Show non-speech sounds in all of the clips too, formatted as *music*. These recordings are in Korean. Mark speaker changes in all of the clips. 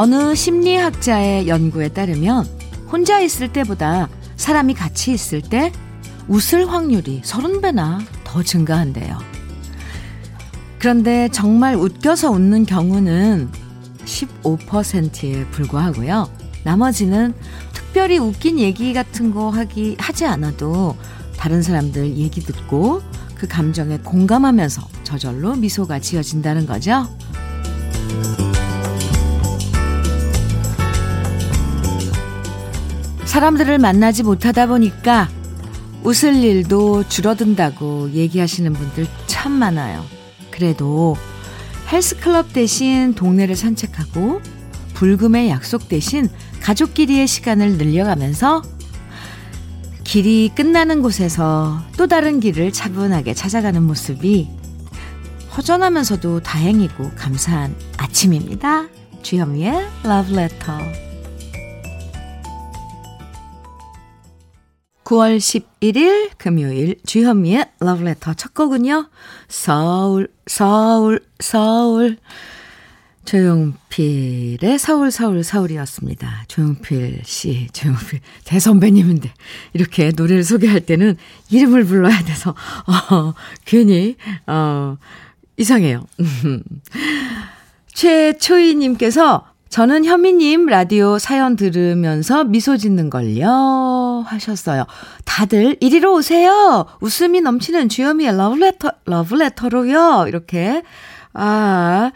Speaker 1: 어느 심리학자의 연구에 따르면 혼자 있을 때보다 사람이 같이 있을 때 웃을 확률이 30배나 더 증가한대요. 그런데 정말 웃겨서 웃는 경우는 15%에 불과하고요. 나머지는 특별히 웃긴 얘기 같은 거 하기, 하지 않아도 다른 사람들 얘기 듣고 그 감정에 공감하면서 저절로 미소가 지어진다는 거죠. 사람들을 만나지 못하다 보니까 웃을 일도 줄어든다고 얘기하시는 분들 참 많아요. 그래도 헬스클럽 대신 동네를 산책하고 불금의 약속 대신 가족끼리의 시간을 늘려가면서 길이 끝나는 곳에서 또 다른 길을 차분하게 찾아가는 모습이 허전하면서도 다행이고 감사한 아침입니다. 주현미의 Letter 9월 11일 금요일 주현미의 러브레터 첫 곡은요. 서울 서울 서울 조용필의 서울 서울 서울이었습니다. 조용필 씨, 조용필 대선배님인데 이렇게 노래를 소개할 때는 이름을 불러야 돼서 어, 괜히 어, 이상해요. *laughs* 최초희님께서 저는 현미님 라디오 사연 들으면서 미소 짓는 걸요. 하셨어요. 다들 이리로 오세요. 웃음이 넘치는 주현미의 러브레터, 러브레터로요. 이렇게. 아,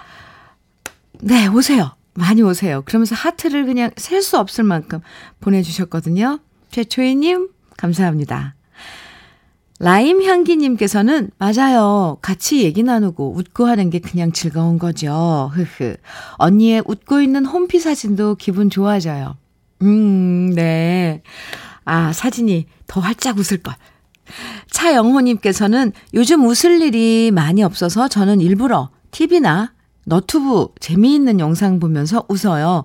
Speaker 1: 네, 오세요. 많이 오세요. 그러면서 하트를 그냥 셀 수 없을 만큼 보내주셨거든요. 최초희님, 감사합니다. 라임 향기님께서는 맞아요. 같이 얘기 나누고 웃고 하는 게 그냥 즐거운 거죠. 흐흐. 언니의 웃고 있는 홈피 사진도 기분 좋아져요. 음, 네. 아, 사진이 더 활짝 웃을 걸. 차영호님께서는 요즘 웃을 일이 많이 없어서 저는 일부러 TV나 너튜브 재미있는 영상 보면서 웃어요.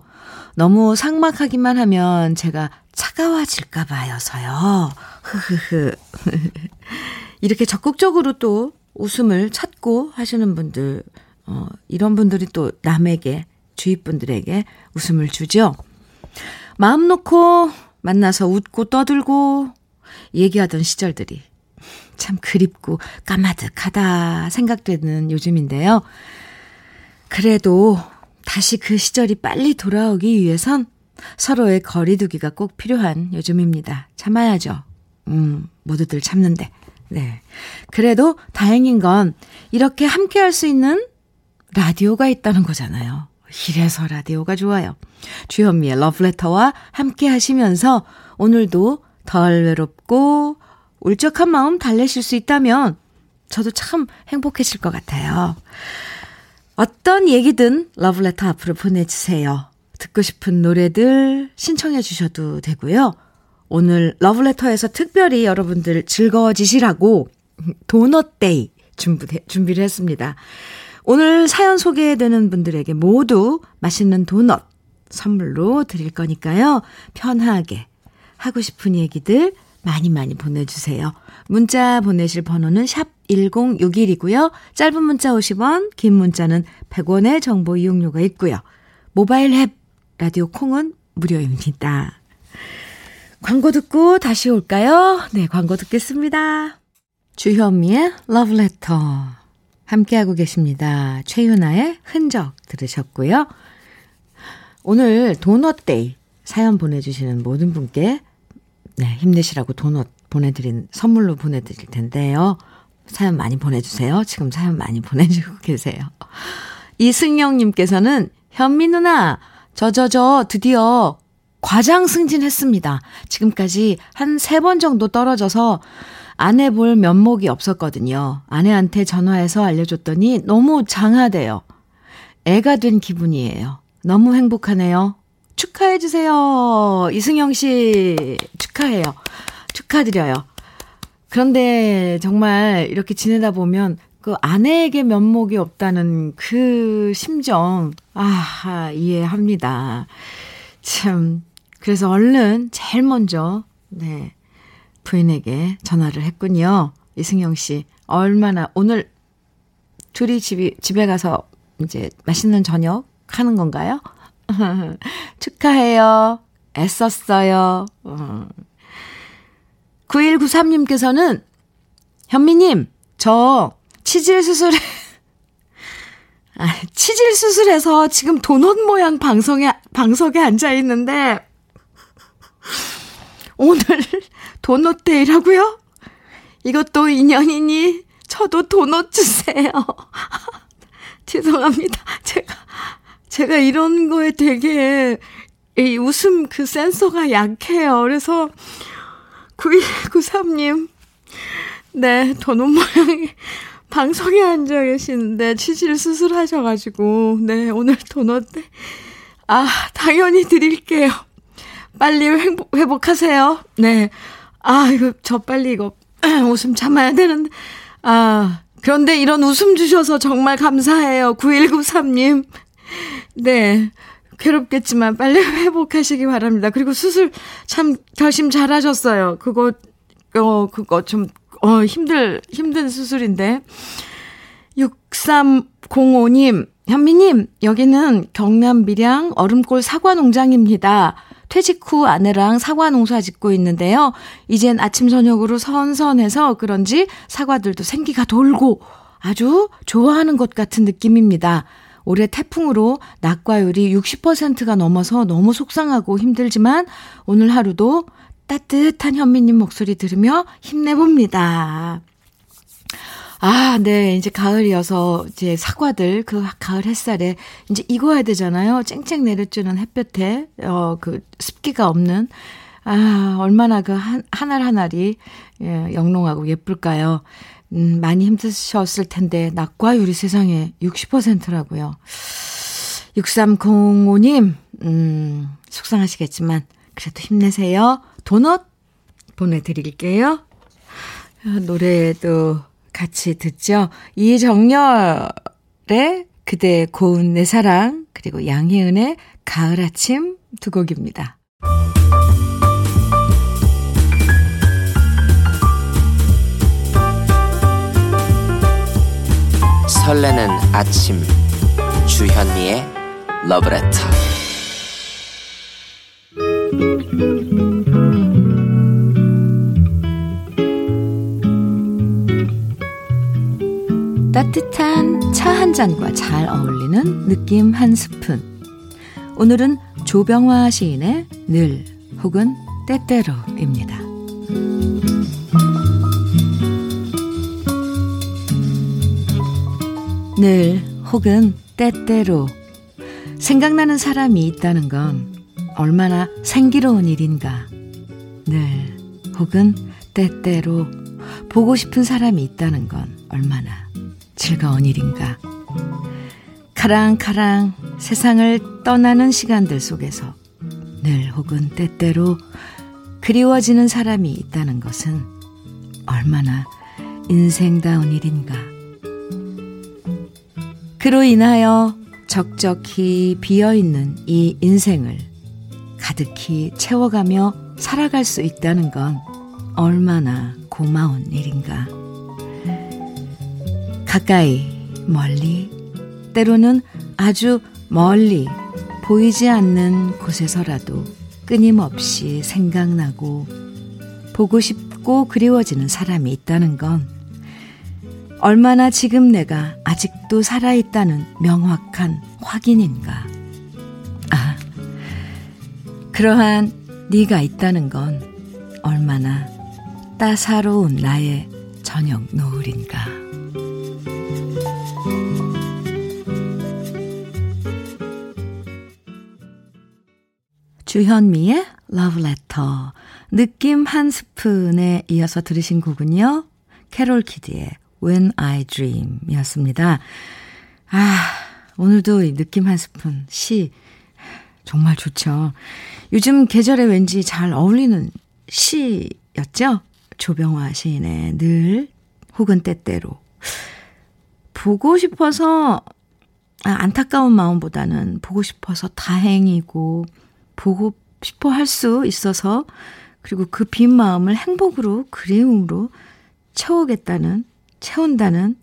Speaker 1: 너무 상막하기만 하면 제가 차가워질까 봐요서요. 흐흐흐. *laughs* 이렇게 적극적으로 또 웃음을 찾고 하시는 분들, 어, 이런 분들이 또 남에게, 주위 분들에게 웃음을 주죠. 마음 놓고 만나서 웃고 떠들고 얘기하던 시절들이 참 그립고 까마득하다 생각되는 요즘인데요. 그래도 다시 그 시절이 빨리 돌아오기 위해선 서로의 거리두기가 꼭 필요한 요즘입니다. 참아야죠. 음, 모두들 참는데. 네. 그래도 다행인 건 이렇게 함께 할 수 있는 라디오가 있다는 거잖아요. 이래서 라디오가 좋아요. 주현미의 러브레터와 함께 하시면서 오늘도 덜 외롭고 울적한 마음 달래실 수 있다면 저도 참 행복해질 것 같아요. 어떤 얘기든 러브레터 앞으로 보내주세요. 듣고 싶은 노래들 신청해 주셔도 되고요. 오늘 러브레터에서 특별히 여러분들 즐거워지시라고 도넛데이 준비를 했습니다. 오늘 사연 소개되는 분들에게 모두 맛있는 도넛 선물로 드릴 거니까요. 편하게 하고 싶은 얘기들 많이 많이 보내주세요. 문자 보내실 번호는 샵 1061이고요. 짧은 문자 50원, 긴 문자는 100원의 정보 이용료가 있고요. 모바일 앱 라디오 콩은 무료입니다. 광고 듣고 다시 올까요? 네, 광고 듣겠습니다. 주현미의 러브레터 함께하고 계십니다. 최윤아의 흔적 들으셨고요. 오늘 도넛데이 사연 보내주시는 모든 분께 네, 힘내시라고 도넛 보내드린 선물로 보내드릴 텐데요. 사연 많이 보내주세요. 지금 사연 많이 보내주고 *laughs* 계세요. 이승영님께서는 현미 누나 저, 저, 저, 드디어 과장 승진했습니다. 지금까지 한 세 번 정도 떨어져서 아내 볼 면목이 없었거든요. 아내한테 전화해서 알려줬더니 너무 장하대요. 애가 된 기분이에요. 너무 행복하네요. 축하해주세요. 이승영 씨, 축하해요. 축하드려요. 그런데 정말 이렇게 지내다 보면 그 아내에게 면목이 없다는 그 심정, 아, 이해합니다. 참, 그래서 얼른 제일 먼저, 네, 부인에게 전화를 했군요. 이승영 씨, 얼마나, 오늘 둘이 집이, 집에 가서 이제 맛있는 저녁 하는 건가요? *laughs* 축하해요. 애썼어요. 9193님께서는 현미님, 저 치질 수술에, *laughs* 아, 치질 수술해서 지금 도넛 모양 방송에, 방석에 앉아 있는데, 오늘 *laughs* 도넛 데이라고요? 이것도 인연이니 저도 도넛 주세요. *laughs* 죄송합니다. 제가 제가 이런 거에 되게 이 웃음 그 센서가 약해요. 그래서 9193님 네, 도넛 모양의 방송에 앉아 계시는데 치질 수술하셔가지고 네, 오늘 도넛 아, 당연히 드릴게요. 빨리 회복, 회복하세요. 네. 아, 이거, 저 빨리 이거, *clears throat* 웃음 참아야 되는데. 아, 그런데 이런 웃음 주셔서 정말 감사해요. 9193님. 네. 괴롭겠지만 빨리 *laughs* 회복하시기 바랍니다. 그리고 수술 참 결심 잘 하셨어요. 그거, 어, 그거 좀, 어, 힘들, 힘든 수술인데. 6305님, 현미님, 여기는 경남 밀양 얼음골 사과 농장입니다. 퇴직 후 아내랑 사과 농사 짓고 있는데요. 이젠 아침 저녁으로 선선해서 그런지 사과들도 생기가 돌고 아주 좋아하는 것 같은 느낌입니다. 올해 태풍으로 낙과율이 60%가 넘어서 너무 속상하고 힘들지만 오늘 하루도 따뜻한 현미님 목소리 들으며 힘내봅니다. 아, 네. 이제 가을이어서 이제 사과들 그 가을 햇살에 이제 익어야 되잖아요. 쨍쨍 내려주는 햇볕에 어 그 습기가 없는 아, 얼마나 그 한, 하날이 예, 영롱하고 예쁠까요? 음, 많이 힘드셨을 텐데 낙과율이 세상에 60%라고요. 6305님, 음, 속상하시겠지만 그래도 힘내세요. 도넛 보내드릴게요. 노래도 같이 듣죠. 이정열의 그대 고운 내 사랑 그리고 양희은의 가을 아침 두 곡입니다.
Speaker 2: 설레는 아침 주현미의 러브레터
Speaker 1: 따뜻한 차 한 잔과 잘 어울리는 느낌 한 스푼. 오늘은 조병화 시인의 늘 혹은 때때로입니다. 늘 혹은 때때로 생각나는 사람이 있다는 건 얼마나 생기로운 일인가. 늘 혹은 때때로 보고 싶은 사람이 있다는 건 얼마나 즐거운 일인가. 카랑카랑 세상을 떠나는 시간들 속에서 늘 혹은 때때로 그리워지는 사람이 있다는 것은 얼마나 인생다운 일인가. 그로 인하여 적적히 비어있는 이 인생을 가득히 채워가며 살아갈 수 있다는 건 얼마나 고마운 일인가. 가까이, 멀리, 때로는 아주 멀리 보이지 않는 곳에서라도 끊임없이 생각나고 보고 싶고 그리워지는 사람이 있다는 건 얼마나 지금 내가 아직도 살아있다는 명확한 확인인가. 아, 그러한 네가 있다는 건 얼마나 따사로운 나의 저녁 노을인가. 주현미의 Love Letter 느낌 한 스푼에 이어서 들으신 곡은요. 캐롤 키드의 When I Dream 이었습니다. 아, 오늘도 느낌 한 스푼 시 정말 좋죠. 요즘 계절에 왠지 잘 어울리는 시였죠. 조병화 시인의 늘 혹은 때때로 보고 싶어서 아, 안타까운 마음보다는 보고 싶어서 다행이고 보고 싶어 할 수 있어서 그리고 그 빈 마음을 행복으로 그리움으로 채우겠다는 채운다는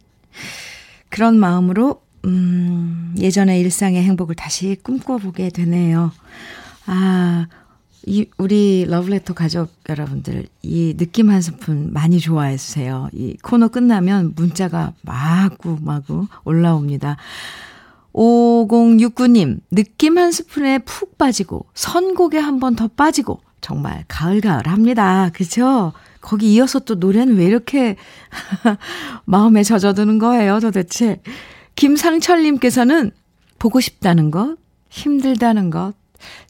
Speaker 1: 그런 마음으로 음, 예전의 일상의 행복을 다시 꿈꿔보게 되네요. 아, 이, 우리 러브레터 가족 여러분들, 이 느낌 한 스푼 많이 좋아해 주세요. 이 코너 끝나면 문자가 마구 마구 올라옵니다. 5069님, 느낌 한 스푼에 푹 빠지고, 선곡에 한 번 더 빠지고, 정말 가을가을 합니다. 그죠? 거기 이어서 또 노래는 왜 이렇게 *laughs* 마음에 젖어드는 거예요, 도대체? 김상철님께서는 보고 싶다는 것, 힘들다는 것,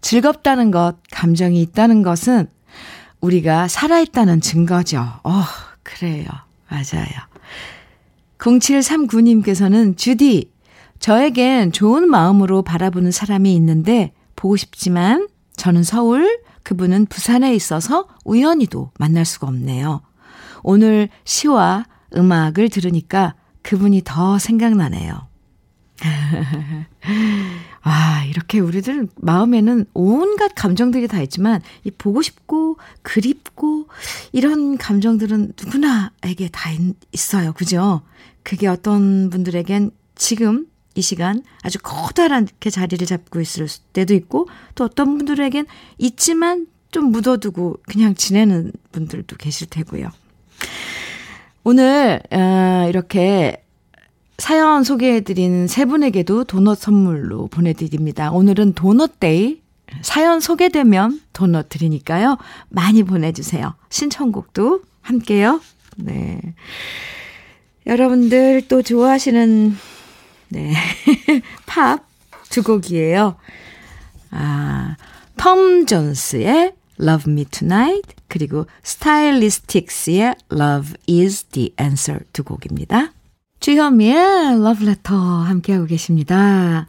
Speaker 1: 즐겁다는 것, 감정이 있다는 것은 우리가 살아있다는 증거죠. 어, 그래요. 맞아요. 0739님께서는 주디, 저에겐 좋은 마음으로 바라보는 사람이 있는데 보고 싶지만 저는 서울, 그분은 부산에 있어서 우연히도 만날 수가 없네요. 오늘 시와 음악을 들으니까 그분이 더 생각나네요. *laughs* 아, 이렇게 우리들 마음에는 온갖 감정들이 다 있지만, 이 보고 싶고, 그립고, 이런 감정들은 누구나에게 다 있 어요. 그죠? 그게 어떤 분들에겐 지금 이 시간 아주 커다랗게 자리를 잡고 있을 때도 있고, 또 어떤 분들에겐 있지만 좀 묻어두고 그냥 지내는 분들도 계실 테고요. 오늘, 어, 이렇게 사연 소개해드린 세 분에게도 도넛 선물로 보내드립니다. 오늘은 도넛데이. 사연 소개되면 도넛 드리니까요. 많이 보내주세요. 신청곡도 함께요. 네. 여러분들 또 좋아하시는, 네. *laughs* 팝 두 곡이에요. 아, 톰 존스의 Love Me Tonight, 그리고 스타일리스틱스의 Love is the Answer 두 곡입니다. 주현미의 러브레터 함께하고 계십니다.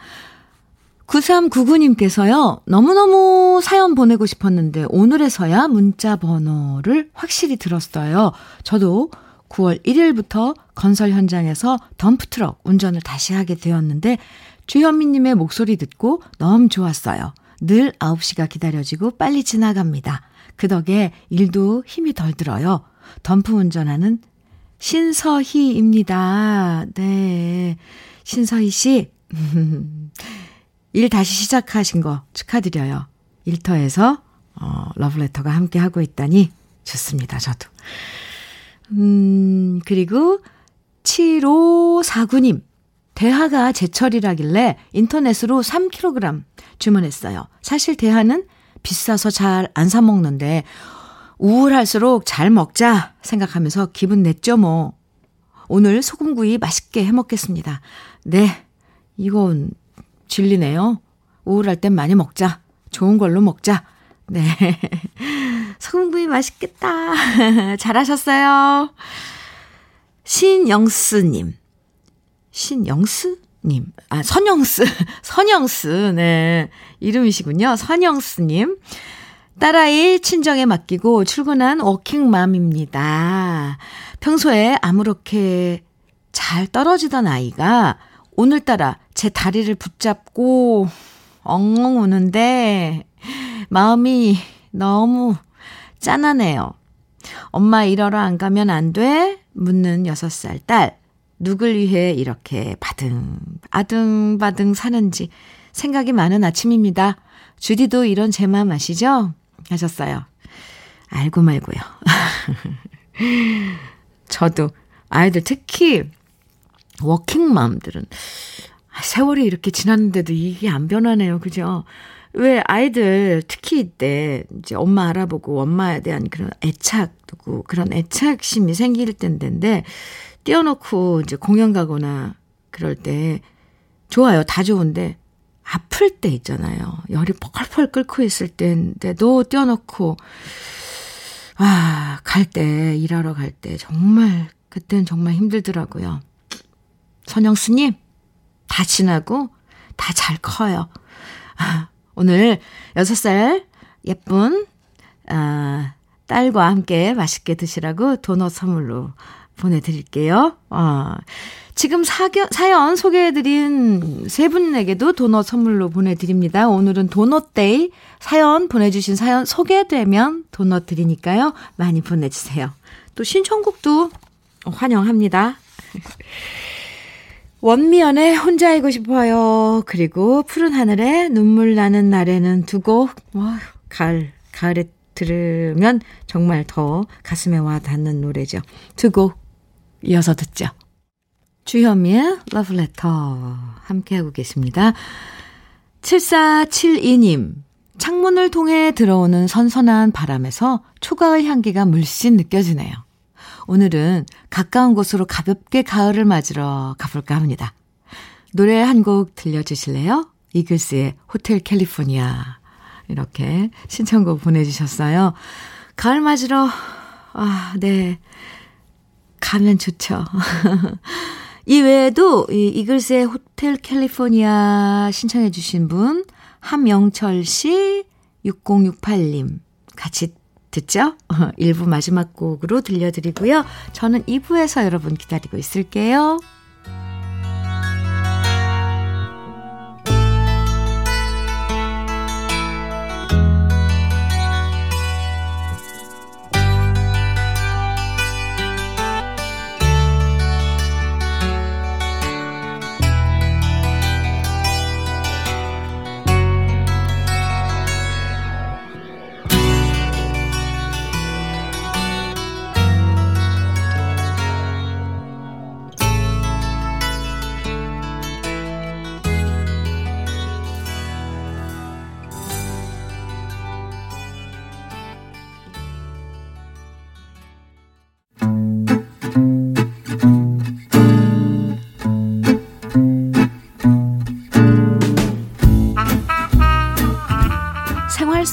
Speaker 1: 9399님께서요, 너무너무 사연 보내고 싶었는데, 오늘에서야 문자 번호를 확실히 들었어요. 저도 9월 1일부터 건설 현장에서 덤프트럭 운전을 다시 하게 되었는데, 주현미님의 목소리 듣고 너무 좋았어요. 늘 9시가 기다려지고 빨리 지나갑니다. 그 덕에 일도 힘이 덜 들어요. 덤프 운전하는 신서희입니다. 네. 신서희 씨. *laughs* 일 다시 시작하신 거 축하드려요. 일터에서, 어, 러브레터가 함께 하고 있다니 좋습니다. 저도. 음, 그리고 7549님. 대하가 제철이라길래 인터넷으로 3kg 주문했어요. 사실 대하는 비싸서 잘 안 사먹는데 우울할수록 잘 먹자 생각하면서 기분 냈죠, 뭐. 오늘 소금구이 맛있게 해 먹겠습니다. 네. 이건 진리네요. 우울할 땐 많이 먹자. 좋은 걸로 먹자. 네. *laughs* 소금구이 맛있겠다. *laughs* 잘하셨어요. 신영스님. 신영스님. 아, 선영스. *laughs* 선영스. 네. 이름이시군요. 선영스님. 딸아이 친정에 맡기고 출근한 워킹맘입니다. 평소에 아무렇게 잘 떨어지던 아이가 오늘따라 제 다리를 붙잡고 엉엉 우는데 마음이 너무 짠하네요. 엄마 일하러 안 가면 안 돼? 묻는 6살 딸. 누굴 위해 이렇게 바등, 아등바등 사는지 생각이 많은 아침입니다. 주디도 이런 제 마음 아시죠? 하셨어요. 알고 말고요. *laughs* 저도 아이들 특히 워킹맘들은 세월이 이렇게 지났는데도 이게 안 변하네요. 그죠? 왜 아이들 특히 이때 이제 엄마 알아보고 엄마에 대한 그런 애착도 그런 애착심이 생길 때인데 띄워놓고 이제 공연 가거나 그럴 때 좋아요. 다 좋은데 아플 때 있잖아요. 열이 펄펄 끓고 있을 때인데도 떼어놓고, 아, 갈 때, 일하러 갈 때, 정말, 그땐 정말 힘들더라고요. 선영스님, 다 지나고, 다 잘 커요. 아, 오늘 6살 예쁜, 아, 딸과 함께 맛있게 드시라고 도넛 선물로 보내드릴게요. 어. 지금 사겨, 사연 소개해드린 세 분에게도 도넛 선물로 보내드립니다. 오늘은 도넛데이 사연 보내주신 사연 소개되면 도넛 드리니까요. 많이 보내주세요. 또 신청곡도 환영합니다. *laughs* 원미연의 혼자이고 싶어요. 그리고 푸른 하늘에 눈물 나는 날에는 두 곡. 와, 가을, 가을에 들으면 정말 더 가슴에 와 닿는 노래죠. 두 곡 이어서 듣죠. 주현미의 러브레터 함께하고 계십니다. 7472님, 창문을 통해 들어오는 선선한 바람에서 초가을 향기가 물씬 느껴지네요. 오늘은 가까운 곳으로 가볍게 가을을 맞으러 가볼까 합니다. 노래 한 곡 들려주실래요? 이글스의 호텔 캘리포니아. 이렇게 신청곡 보내주셨어요. 가을 맞으러, 아, 네. 가면 좋죠. *laughs* 이 외에도 이 이글스의 호텔 캘리포니아 신청해 주신 분 함영철 씨 6068님 같이 듣죠? *laughs* 1부 마지막 곡으로 들려드리고요. 저는 2부에서 여러분 기다리고 있을게요.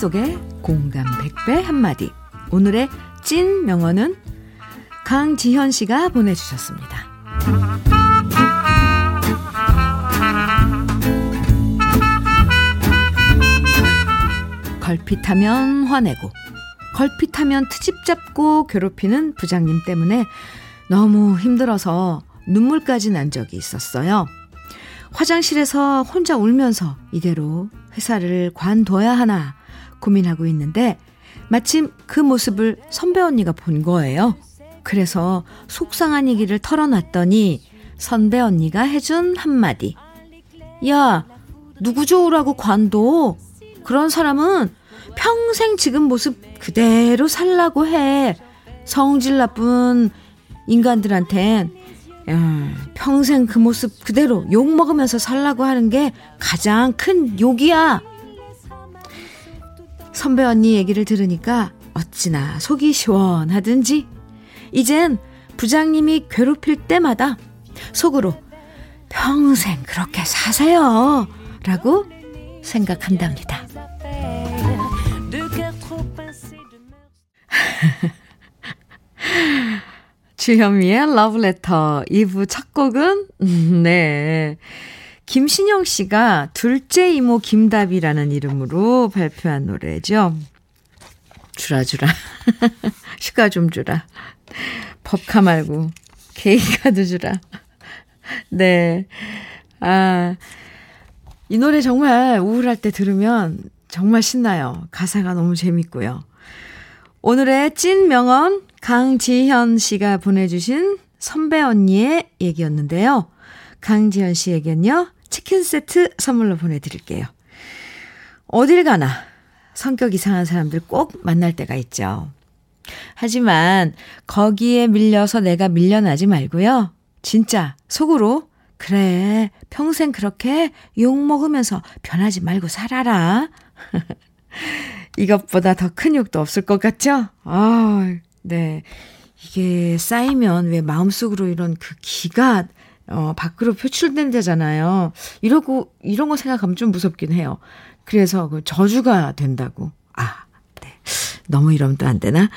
Speaker 1: 속의 공감 100배 한마디. 오늘의 찐 명언은 강지현 씨가 보내주셨습니다. 걸핏하면 화내고, 걸핏하면 트집 잡고 괴롭히는 부장님 때문에 너무 힘들어서 눈물까지 난 적이 있었어요. 화장실에서 혼자 울면서 이대로 회사를 관둬야 하나 고민하고 있는데 마침 그 모습을 선배 언니가 본 거예요. 그래서 속상한 얘기를 털어놨더니 선배 언니가 해준 한마디. 야, 누구 좋으라고 관둬. 그런 사람은 평생 지금 모습 그대로 살라고 해. 성질 나쁜 인간들한텐 야, 평생 그 모습 그대로 욕 먹으면서 살라고 하는 게 가장 큰 욕이야. 선배 언니 얘기를 들으니까 어찌나 속이 시원하든지. 이젠 부장님이 괴롭힐 때마다 속으로 평생 그렇게 사세요 라고 생각한답니다. *laughs* 주현미의 러브레터 2부 첫 곡은 네 김신영 씨가 둘째 이모 김답이라는 이름으로 발표한 노래죠. 주라 주라. *laughs* 휴가 좀 주라. 법카 말고 케이크카드 주라. 네. 아, 이 노래 정말 우울할 때 들으면 정말 신나요. 가사가 너무 재밌고요. 오늘의 찐 명언 강지현 씨가 보내주신 선배 언니의 얘기였는데요. 강지현 씨에겐요. 치킨 세트 선물로 보내드릴게요. 어딜 가나 성격 이상한 사람들 꼭 만날 때가 있죠. 하지만 거기에 밀려서 내가 밀려나지 말고요. 진짜 속으로 그래 평생 그렇게 욕 먹으면서 변하지 말고 살아라. *laughs* 이것보다 더 큰 욕도 없을 것 같죠? 아, 네. 이게 쌓이면 왜 마음속으로 이런 그 기가 어, 밖으로 표출된다잖아요. 이러고, 이런 거 생각하면 좀 무섭긴 해요. 그래서 그 저주가 된다고. 아, 네. 너무 이러면 또 안 되나?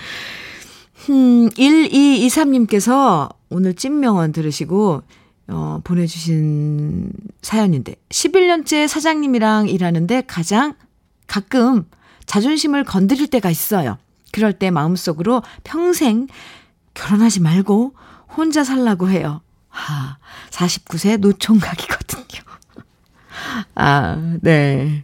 Speaker 1: 음, 1223님께서 오늘 찐명언 들으시고, 어, 보내주신 사연인데, 11년째 사장님이랑 일하는데 가장 가끔 자존심을 건드릴 때가 있어요. 그럴 때 마음속으로 평생 결혼하지 말고 혼자 살라고 해요. 하, 49세 노총각이거든요. 아, 네.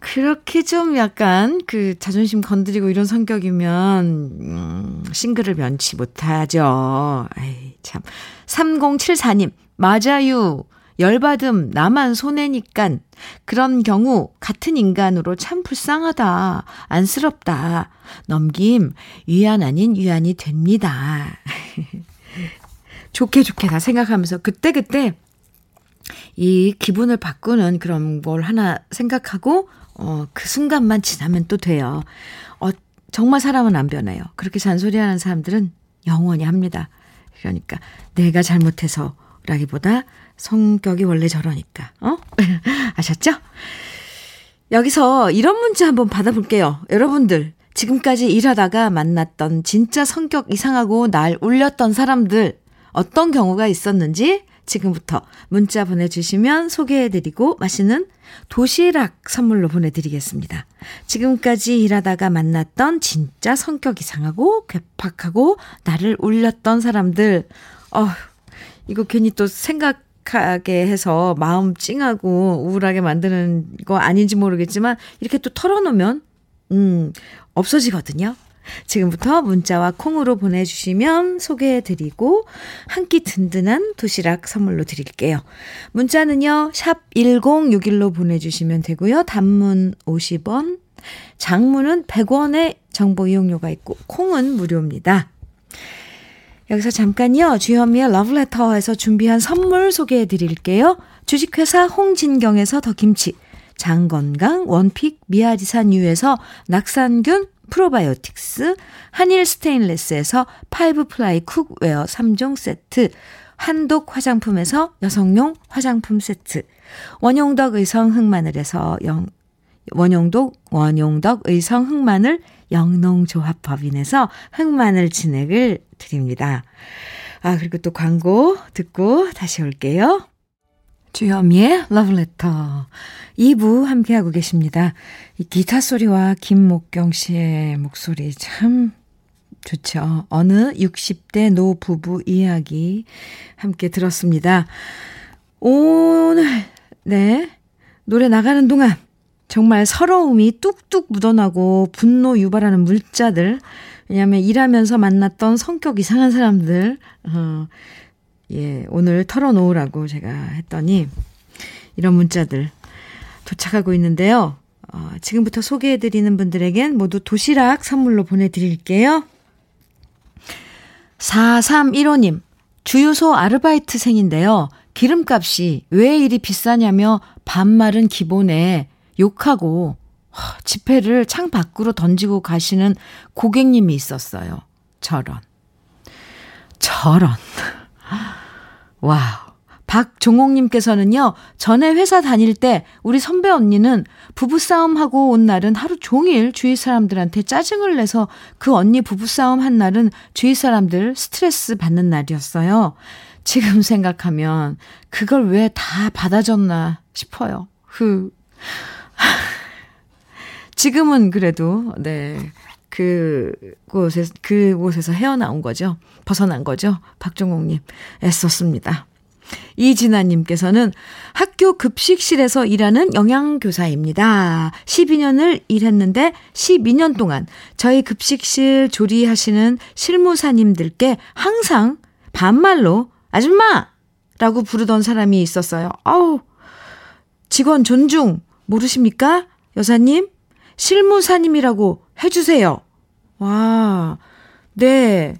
Speaker 1: 그렇게 좀 약간 그 자존심 건드리고 이런 성격이면, 음, 싱글을 면치 못하죠. 에이, 참. 3074님, 맞아요. 열받음 나만 손해니깐 그런 경우 같은 인간으로 참 불쌍하다. 안쓰럽다. 넘김 위안 아닌 위안이 됩니다. *laughs* 좋게 좋게 다 생각하면서 그때그때 이 기분을 바꾸는 그런 걸 하나 생각하고 어, 그 순간만 지나면 또 돼요. 어, 정말 사람은 안 변해요. 그렇게 잔소리하는 사람들은 영원히 합니다. 그러니까 내가 잘못해서 라기보다 성격이 원래 저러니까. 어? *laughs* 아셨죠? 여기서 이런 문자 한번 받아볼게요. 여러분들, 지금까지 일하다가 만났던 진짜 성격 이상하고 날 울렸던 사람들, 어떤 경우가 있었는지 지금부터 문자 보내주시면 소개해드리고 맛있는 도시락 선물로 보내드리겠습니다. 지금까지 일하다가 만났던 진짜 성격 이상하고 괴팍하고 나를 울렸던 사람들, 어, 이거 괜히 또 생각 하게 해서 마음 찡하고 우울하게 만드는 거 아닌지 모르겠지만 이렇게 또 털어놓으면, 음, 없어지거든요. 지금부터 문자와 콩으로 보내주시면 소개해드리고 한 끼 든든한 도시락 선물로 드릴게요. 문자는요, 샵 1061로 보내주시면 되고요. 단문 50원, 장문은 100원의 정보 이용료가 있고, 콩은 무료입니다. 여기서 잠깐요, 주현미의 러브레터에서 준비한 선물 소개해 드릴게요. 주식회사 홍진경에서 더김치, 장건강 원픽 미야리산 유에서 낙산균 프로바이오틱스, 한일 스테인레스에서 five ply cookware 3종 세트, 한독 화장품에서 여성용 화장품 세트, 원용덕 의성 흑마늘에서 영, 원용덕, 원용덕 의성 흑마늘 영농조합법인에서 흑마늘 진액을 드립니다. 아, 그리고 또 광고 듣고 다시 올게요. 주현미의 러브레터 2부 함께하고 계십니다. 이 기타 소리와 김목경 씨의 목소리 참 좋죠. 어느 60대 노 부부 이야기 함께 들었습니다. 오늘 네 노래 나가는 동안 정말 서러움이 뚝뚝 묻어나고 분노 유발하는 물자들 왜냐하면 일하면서 만났던 성격 이상한 사람들 어, 예, 오늘 털어놓으라고 제가 했더니 이런 문자들 도착하고 있는데요. 어, 지금부터 소개해드리는 분들에겐 모두 도시락 선물로 보내드릴게요. 4315님, 주유소 아르바이트생인데요. 기름값이 왜 이리 비싸냐며 반말은 기본에 욕하고 지폐를 창 밖으로 던지고 가시는 고객님이 있었어요. 저런. 저런. 와우. 박종옥님께서는요, 전에 회사 다닐 때 우리 선배 언니는 부부싸움하고 온 날은 하루 종일 주위 사람들한테 짜증을 내서 그 언니 부부싸움 한 날은 주위 사람들 스트레스 받는 날이었어요. 지금 생각하면 그걸 왜 다 받아줬나 싶어요. 흐. *laughs* 지금은 그래도, 네. 그곳에서, 그곳에서 헤어나온 거죠. 벗어난 거죠. 박종옥님. 애썼습니다. 이진아님께서는 학교 급식실에서 일하는 영양교사입니다. 12년을 일했는데 12년 동안 저희 급식실 조리하시는 실무사님들께 항상 반말로 아줌마! 라고 부르던 사람이 있었어요. 아우, 직원 존중 모르십니까? 여사님? 실무사님이라고 해주세요. 와, 네.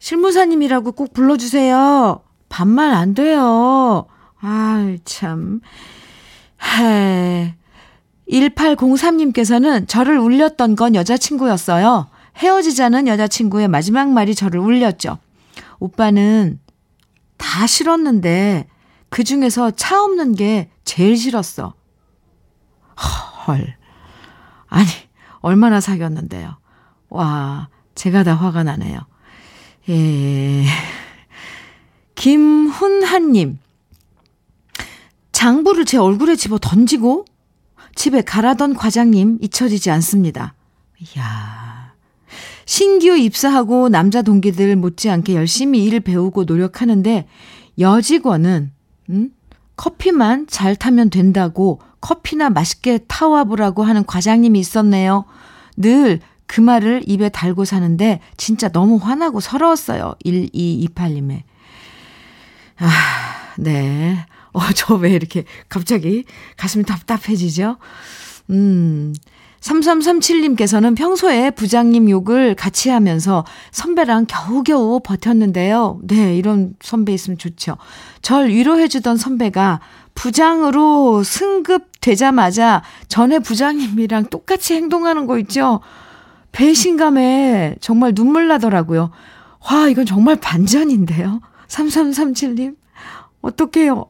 Speaker 1: 실무사님이라고 꼭 불러주세요. 반말 안 돼요. 아, 참. 해. 1803님께서는 저를 울렸던 건 여자친구였어요. 헤어지자는 여자친구의 마지막 말이 저를 울렸죠. 오빠는 다 싫었는데 그 중에서 차 없는 게 제일 싫었어. 헐. 아니, 얼마나 사귀었는데요. 와, 제가 다 화가 나네요. 예. *laughs* 김훈한님. 장부를 제 얼굴에 집어 던지고 집에 가라던 과장님 잊혀지지 않습니다. 이야. 신규 입사하고 남자 동기들 못지않게 열심히 일 배우고 노력하는데 여직원은 음? 커피만 잘 타면 된다고 커피나 맛있게 타와 보라고 하는 과장님이 있었네요. 늘 그 말을 입에 달고 사는데 진짜 너무 화나고 서러웠어요. 1228님의. 아, 네. 어, 저 왜 이렇게 갑자기 가슴이 답답해지죠? 음. 3337님께서는 평소에 부장님 욕을 같이 하면서 선배랑 겨우겨우 버텼는데요. 네, 이런 선배 있으면 좋죠. 절 위로해주던 선배가 부장으로 승급되자마자 전에 부장님이랑 똑같이 행동하는 거 있죠? 배신감에 정말 눈물 나더라고요. 와, 이건 정말 반전인데요. 3337님. 어떡해요.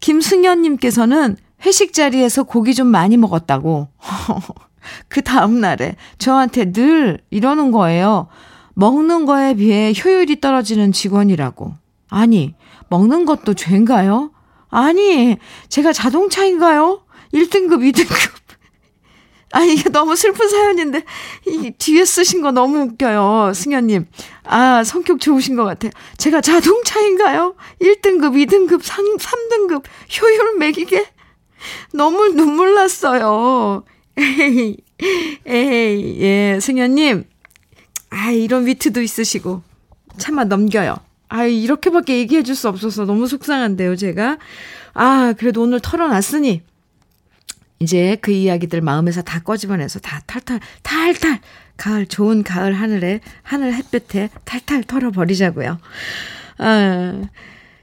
Speaker 1: 김승현님께서는 회식 자리에서 고기 좀 많이 먹었다고. *laughs* 그 다음날에 저한테 늘 이러는 거예요. 먹는 거에 비해 효율이 떨어지는 직원이라고. 아니, 먹는 것도 죄인가요? 아니, 제가 자동차인가요? 1등급, 2등급. 아니, 이게 너무 슬픈 사연인데, 이 뒤에 쓰신 거 너무 웃겨요, 승현님. 아, 성격 좋으신 것 같아요. 제가 자동차인가요? 1등급, 2등급, 3, 3등급, 효율 매기게? 너무 눈물 났어요. 에이, 에이, 예, 승현님. 아, 이런 위트도 있으시고. 참아 넘겨요. 아, 이렇게밖에 얘기해 줄 수 없어서 너무 속상한데요, 제가. 아, 그래도 오늘 털어놨으니, 이제 그 이야기들 마음에서 다 꺼집어내서 다 탈탈, 탈탈, 가을, 좋은 가을 하늘에, 하늘 햇볕에 탈탈 털어버리자고요. 아,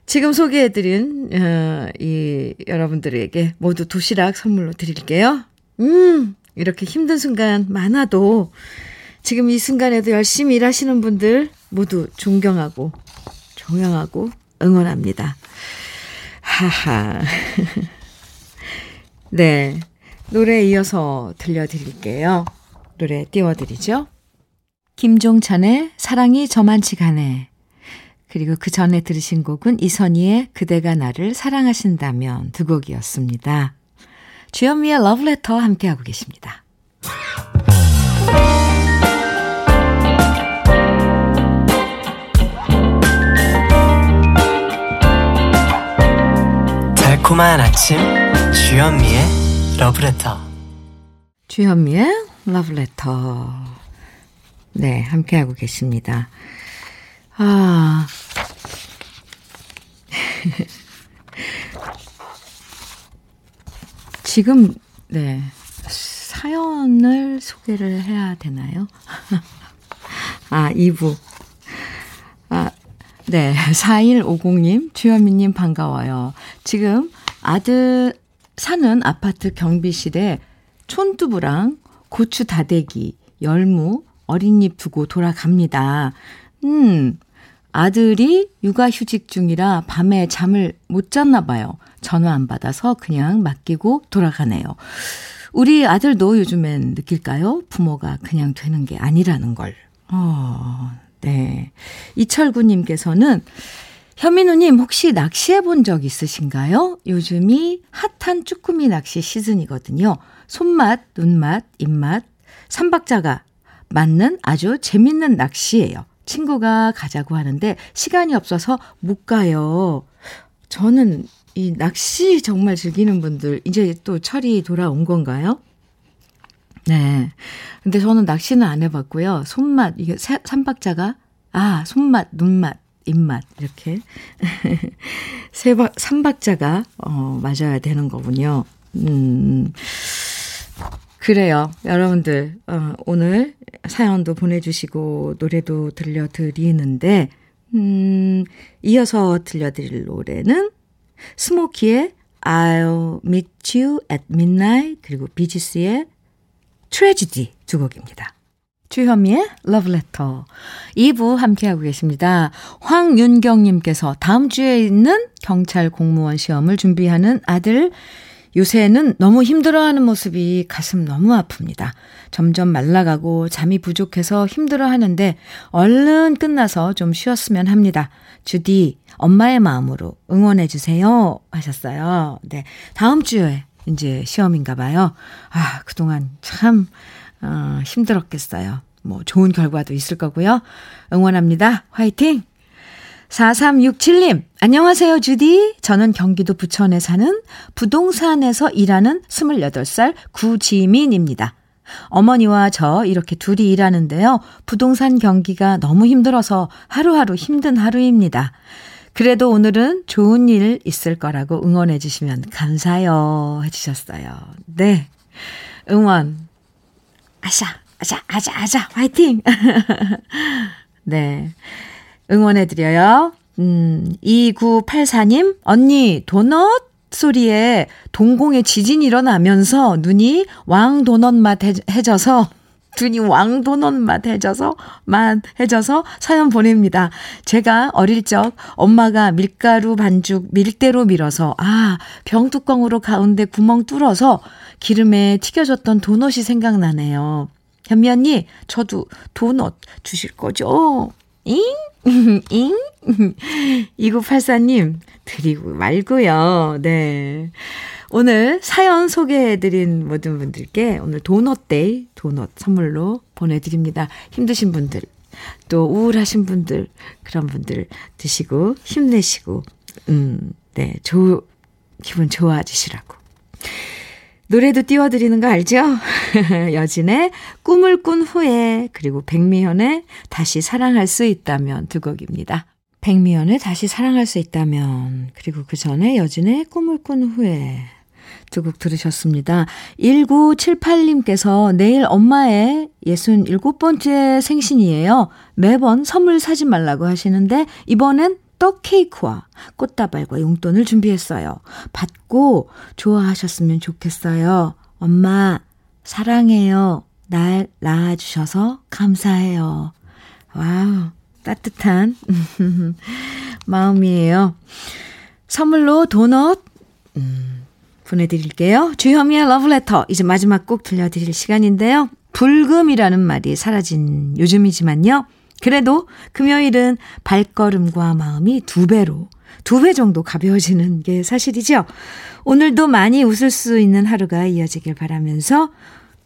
Speaker 1: 지금 소개해드린, 어, 이, 여러분들에게 모두 도시락 선물로 드릴게요. 음, 이렇게 힘든 순간 많아도 지금 이 순간에도 열심히 일하시는 분들 모두 존경하고 존경하고 응원합니다. 하하. *laughs* 네. 노래 이어서 들려드릴게요. 노래 띄워드리죠. 김종찬의 사랑이 저만치 가네. 그리고 그 전에 들으신 곡은 이선희의 그대가 나를 사랑하신다면 두 곡이었습니다. 주현미의 러브레터 함께하고 계십니다.
Speaker 2: 달콤한 아침 주현미의 러브레터
Speaker 1: 주현미의 러브레터 네 함께하고 계십니다. 아 *laughs* 지금 네 사연을 소개를 해야 되나요? *laughs* 아 2부 아 네, *laughs* 4150님, 주현미님 반가워요. 지금 아들 사는 아파트 경비실에 촌두부랑 고추 다대기, 열무, 어린잎 두고 돌아갑니다. 음, 아들이 육아휴직 중이라 밤에 잠을 못 잤나 봐요. 전화 안 받아서 그냥 맡기고 돌아가네요. 우리 아들도 요즘엔 느낄까요? 부모가 그냥 되는 게 아니라는 걸. 어, 네. 이철구님께서는 현민우님 혹시 낚시해 본 적 있으신가요? 요즘이 핫한 쭈꾸미 낚시 시즌이거든요. 손맛, 눈맛, 입맛, 삼박자가 맞는 아주 재밌는 낚시예요. 친구가 가자고 하는데 시간이 없어서 못 가요. 저는 이 낚시 정말 즐기는 분들 이제 또 철이 돌아온 건가요? 네. 근데 저는 낚시는 안 해봤고요. 손맛, 이게 삼박자가, 아, 손맛, 눈맛, 입맛, 이렇게. *laughs* 세 박, 삼박자가, 어, 맞아야 되는 거군요. 음, 그래요. 여러분들, 어, 오늘 사연도 보내 주시고, 노래도 들려 드리는데, 음, 이어서 들려 드릴 노래는 스모키의 I'll Meet You at Midnight, 그리고 비지스의 트레지디 두 곡입니다. 주현미의 러브레터 2부 함께하고 계십니다. 황윤경님께서 다음 주에 있는 경찰 공무원 시험을 준비하는 아들 요새는 너무 힘들어하는 모습이 가슴 너무 아픕니다. 점점 말라가고 잠이 부족해서 힘들어하는데 얼른 끝나서 좀 쉬었으면 합니다. 주디 엄마의 마음으로 응원해 주세요 하셨어요. 네 다음 주에 이제 시험인가 봐요. 아, 그동안 참, 어, 힘들었겠어요. 뭐, 좋은 결과도 있을 거고요. 응원합니다. 화이팅! 4367님, 안녕하세요, 주디. 저는 경기도 부천에 사는 부동산에서 일하는 28살 구지민입니다. 어머니와 저 이렇게 둘이 일하는데요. 부동산 경기가 너무 힘들어서 하루하루 힘든 하루입니다. 그래도 오늘은 좋은 일 있을 거라고 응원해 주시면 감사해요. 해주셨어요. 네. 응원. 아샤, 아자, 아자, 아자, 화이팅! *laughs* 네. 응원해드려요. 음, 2984님, 언니, 도넛 소리에 동공에 지진이 일어나면서 눈이 왕도넛 맛 해져서 눈이 왕도넛 맛 해져서 맛 해져서 사연 보냅니다. 제가 어릴 적 엄마가 밀가루 반죽 밀대로 밀어서 아 병뚜껑으로 가운데 구멍 뚫어서 기름에 튀겨졌던 도넛이 생각나네요. 현미 언니 저도 도넛 주실 거죠? 잉? *laughs* 잉? *laughs* 2984님, 드리고 말고요. 네. 오늘 사연 소개해드린 모든 분들께 오늘 도넛데이 도넛 선물로 보내드립니다. 힘드신 분들, 또 우울하신 분들, 그런 분들 드시고 힘내시고, 음, 네, 조, 기분 좋아지시라고. 노래도 띄워드리는 거 알죠? *laughs* 여진의 꿈을 꾼 후에 그리고 백미현의 다시 사랑할 수 있다면 두 곡입니다. 백미연의 다시 사랑할 수 있다면 그리고 그 전에 여진의 꿈을 꾼 후에 두 곡 들으셨습니다. 1978님께서 내일 엄마의 67번째 생신이에요. 매번 선물 사지 말라고 하시는데 이번엔 떡 케이크와 꽃다발과 용돈을 준비했어요. 받고 좋아하셨으면 좋겠어요. 엄마, 사랑해요. 날 낳아주셔서 감사해요. 와우, 따뜻한 *laughs* 마음이에요. 선물로 도넛, 음, 보내드릴게요. 주현미의 러브레터. 이제 마지막 곡 들려드릴 시간인데요. 불금이라는 말이 사라진 요즘이지만요. 그래도 금요일은 발걸음과 마음이 두 배로, 두 배 정도 가벼워지는 게 사실이죠. 오늘도 많이 웃을 수 있는 하루가 이어지길 바라면서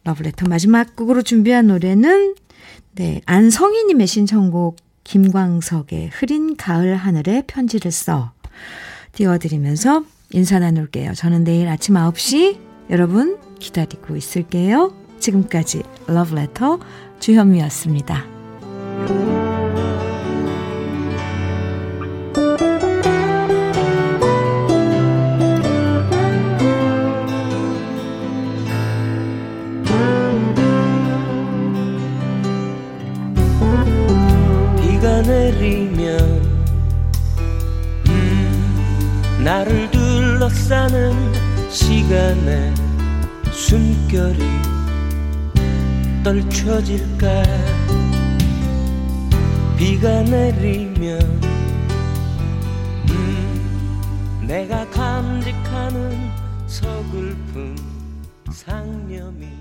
Speaker 1: 러브레터 마지막 곡으로 준비한 노래는 네, 안성희님의 신청곡 김광석의 흐린 가을 하늘에 편지를 써 띄워드리면서 인사 나눌게요. 저는 내일 아침 9시 여러분 기다리고 있을게요. 지금까지 러브레터 주현미였습니다.
Speaker 3: 시간에 숨결이 떨쳐질까 비가 내리면 음, 내가 감직하는 서글픈 상념이